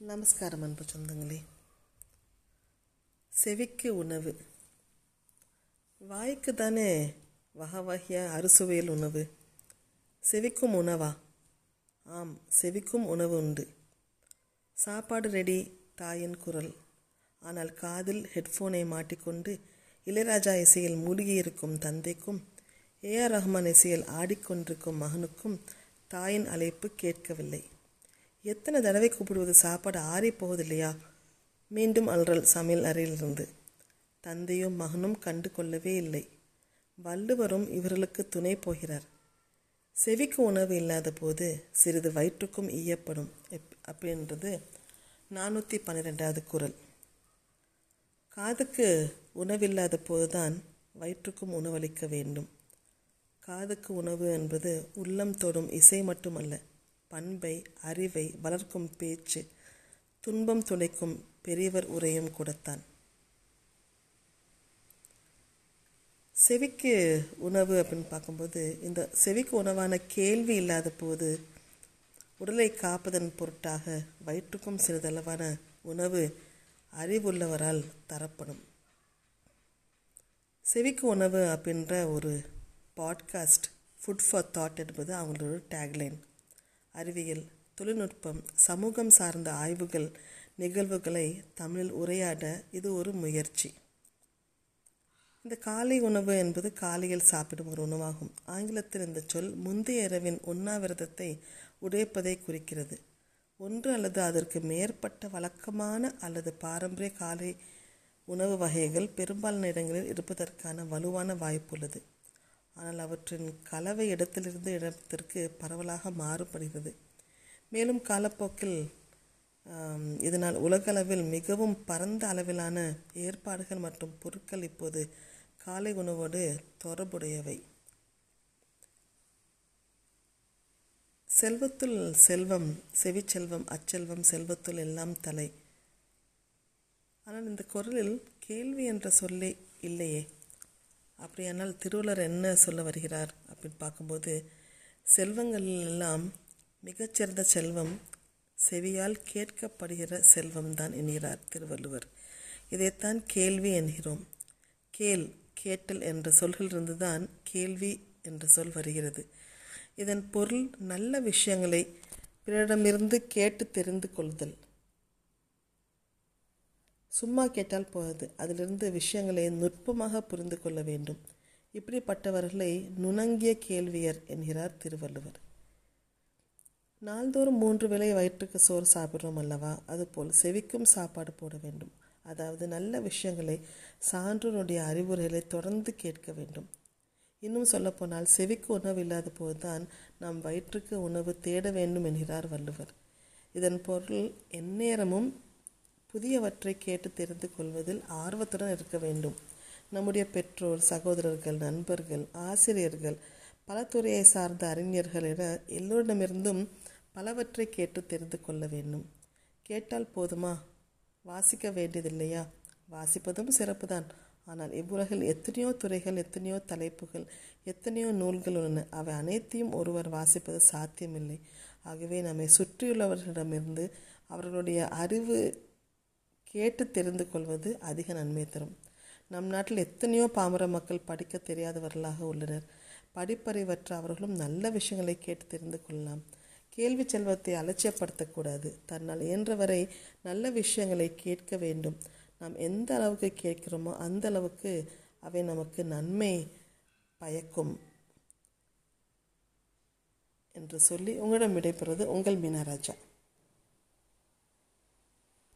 நமஸ்காரம் அன்பு சொந்தங்களே. செவிக்கு உணவு. வாய்க்கு தானே வகை வகையாக அறுசுவையில் உணவு. செவிக்கும் உணவா? ஆம் செவிக்கும் உணவு உண்டு. சாப்பாடு ரெடி தாயின் குரல். ஆனால் காதில் ஹெட்ஃபோனை மாட்டிக்கொண்டு இளையராஜா இசையில் மூழ்கியிருக்கும் தந்தைக்கும் ஏஆர் ரஹ்மான் இசையில் ஆடிக்கொண்டிருக்கும் மகனுக்கும் தாயின் அழைப்பு கேட்கவில்லை. எத்தனை தடவை கூப்பிடுவது? சாப்பாடு ஆறி போவதில்லையா மீண்டும் அல்றல் சமையல் அறையிலிருந்து. தந்தையும் மகனும் கண்டு கொள்ளவே இல்லை. வள்ளுவரும் இவர்களுக்கு துணை போகிறார். செவிக்கு உணவு இல்லாத போது சிறிது வயிற்றுக்கும் ஈயப்படும். எப் அப்படின்றது நானூற்றி பன்னிரெண்டாவது குரல். காதுக்கு உணவில்லாத போதுதான் வயிற்றுக்கும் உணவளிக்க வேண்டும். காதுக்கு உணவு என்பது உள்ளம் தொடும் இசை மட்டுமல்ல பண்பை அறிவை வளர்க்கும் பேச்சு துன்பம் துடைக்கும் பெரியவர் உரையும் கூடத்தான். செவிக்கு உணவு அப்படின்னு பார்க்கும்போது இந்த செவிக்கு உணவான கேள்வி இல்லாத போது உடலை காப்பதன் பொருட்டாக வயிற்றுக்கும் சிறிதளவான உணவு அறிவுள்ளவரால் தரப்படும். செவிக்கு உணவு அப்படின்ற ஒரு பாட்காஸ்ட் ஃபுட் ஃபார் தாட் என்பது அவங்களோட டேக்லைன் அறிவியல் தொழில்நுட்பம் சமூகம் சார்ந்த ஆய்வுகள் நிகழ்வுகளை தமிழில் உரையாட இது ஒரு முயற்சி. இந்த காலை உணவு என்பது காலையில் சாப்பிடும் ஒரு உணவாகும். ஆங்கிலத்தில் இந்த சொல் முந்தைய இரவின் உண்ணாவிரதத்தை உடைப்பதை குறிக்கிறது. ஒன்று அல்லது அதற்கு மேற்பட்ட வழக்கமான அல்லது பாரம்பரிய காலை உணவு வகைகள் பெரும்பாலான இடங்களில் இருப்பதற்கான வலுவான வாய்ப்புள்ளது ஆனால் அவற்றின் கலவை இடத்திலிருந்து இடத்திற்கு பரவலாக மாறுபடுகிறது. மேலும் காலப்போக்கில் இதனால் உலகளவில் மிகவும் பரந்த அளவிலான ஏற்பாடுகள் மற்றும் பொருட்கள் இப்போது காலை உணவோடு தொடர்புடையவை. செல்வத்துள் செல்வம் செவிச்செல்வம் அச்செல்வம் செல்வத்துள் எல்லாம் தலை. ஆனால் இந்த குரலில் கேள்வி என்ற சொல்லே இல்லையே. அப்படியானால் திருவள்ளுவர் என்ன சொல்ல வருகிறார் அப்படின்னு பார்க்கும்போது செல்வங்கள் எல்லாம் மிகச்சிறந்த செல்வம் செவியால் கேட்கப்படுகிற செல்வம்தான் என்கிறார் திருவள்ளுவர். இதைத்தான் கேள்வி என்கிறோம். கேள் கேட்டல் என்ற சொல்களிலிருந்து தான் கேள்வி என்ற சொல் வருகிறது. இதன் பொருள் நல்ல விஷயங்களை பிறரிடமிருந்து கேட்டு தெரிந்து கொள்ளுதல் சும்மா கேட்டால் போகாது அதிலிருந்து விஷயங்களை நுட்பமாக புரிந்து கொள்ள வேண்டும். இப்படிப்பட்டவர்களை நுணங்கிய கேள்வியர் என்கிறார் திருவள்ளுவர். நாள்தோறும் மூன்று வேளை வயிற்றுக்கு சோறு சாப்பிட்றோம் அல்லவா? அதுபோல் செவிக்கும் சாப்பாடு போட வேண்டும். அதாவது நல்ல விஷயங்களை சான்றோருடைய அறிவுரைகளை தொடர்ந்து கேட்க வேண்டும். இன்னும் சொல்லப்போனால் செவிக்கு உணவு இல்லாத போதுதான் நாம் வயிற்றுக்கு உணவு தேட வேண்டும் என்கிறார் வள்ளுவர். இதன் பொருள் எந்நேரமும் புதியவற்றை கேட்டு தெரிந்து கொள்வதில் ஆர்வத்துடன் இருக்க வேண்டும். நம்முடைய பெற்றோர் சகோதரர்கள் நண்பர்கள் ஆசிரியர்கள் பல துறையை சார்ந்த அறிஞர்கள் என எல்லோரிடமிருந்தும் பலவற்றை கேட்டு தெரிந்து கொள்ள வேண்டும். கேட்டால் போதுமா? வாசிக்க வேண்டியதில்லையா? வாசிப்பதும் சிறப்புதான். ஆனால் இவ்வுலகில் எத்தனையோ துறைகள் எத்தனையோ தலைப்புகள் எத்தனையோ நூல்கள் உள்ளன. அவை அனைத்தையும் ஒருவர் வாசிப்பது சாத்தியமில்லை. ஆகவே நம்மை சுற்றியுள்ளவர்களிடமிருந்து அவர்களுடைய அறிவு கேட்டு தெரிந்து கொள்வது அதிக நன்மை தரும். நம் நாட்டில் எத்தனையோ பாமர மக்கள் படிக்க தெரியாதவர்களாக உள்ளனர். படிப்பறிவற்ற அவர்களும் நல்ல விஷயங்களை கேட்டு தெரிந்து கொள்ளலாம். கேள்வி செல்வத்தை அலட்சியப்படுத்தக்கூடாது தன்னால் இயன்றவரை நல்ல விஷயங்களை கேட்க வேண்டும். நாம் எந்த அளவுக்கு கேட்கிறோமோ அந்த அளவுக்கு அவை நமக்கு நன்மை பயக்கும் என்று சொல்லி உங்களிடம் விடைபெறுவது உங்கள் மீனராஜா